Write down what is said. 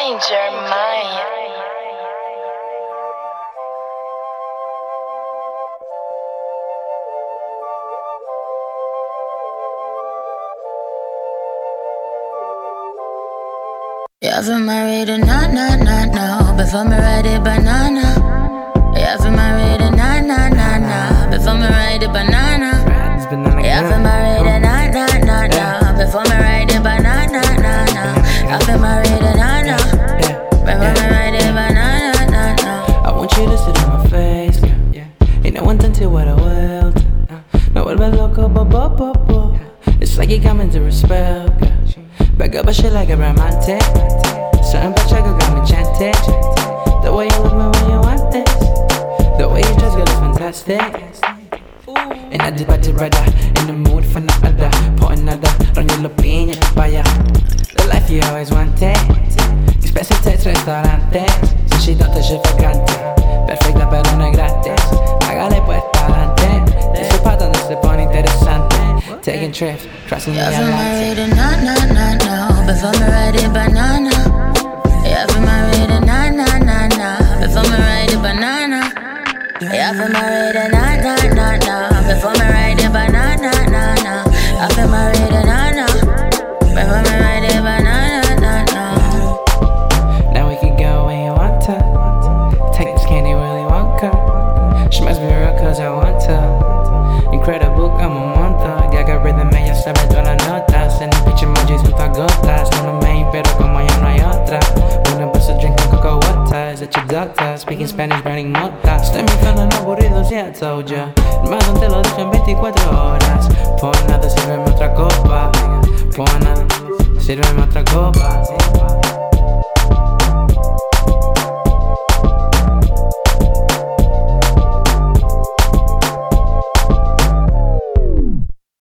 change your mind. Yeah, for married or not, not, not, no. Before me ride a banana. Yeah, for married or not, not, not, no. Before me ride a banana. Yeah, for married or not, not, not, no. Before me ride a banana, no, no. Yeah, for married or not, It's like you come into a spell. Back up a shit like a romantic. Something about you got me enchanted. The way you look me when you want this. The way you dress, girl, is fantastic. And I did party brother in the mood for no other. Pour another, run your opinion, vaya. The life you always wanted. Expensive taste restaurantes. Eh. Sushi no te lleva granted. Perfecta pero no es Taking trips, crossing the Yeah, Atlantic. married or not, not, not, no. Before me ride a banana. Yeah, for married or not, not, not, no. Before me ride a banana. Yeah, for married or not, not, not, no. Before me ride a banana, no, no. Yeah, for married or not, no. Before me ride a banana, no, no. Now we can go when you want to. Take this candy, really want to. She must be real cause I want to. Incredible como un monto. Ya que rhythm ella sabe todas las notas. En el pitch emojis junto a gotas. No lo main, pero como ya no hay otra. Una of drinking cocoa water. Is your? Speaking Spanish, burning mota. Estoy muy fan aburrido, si I told ya. Hermano, te lo dicho en 24 horas. Por nada, sírveme otra copa. Por nada, sírveme otra copa.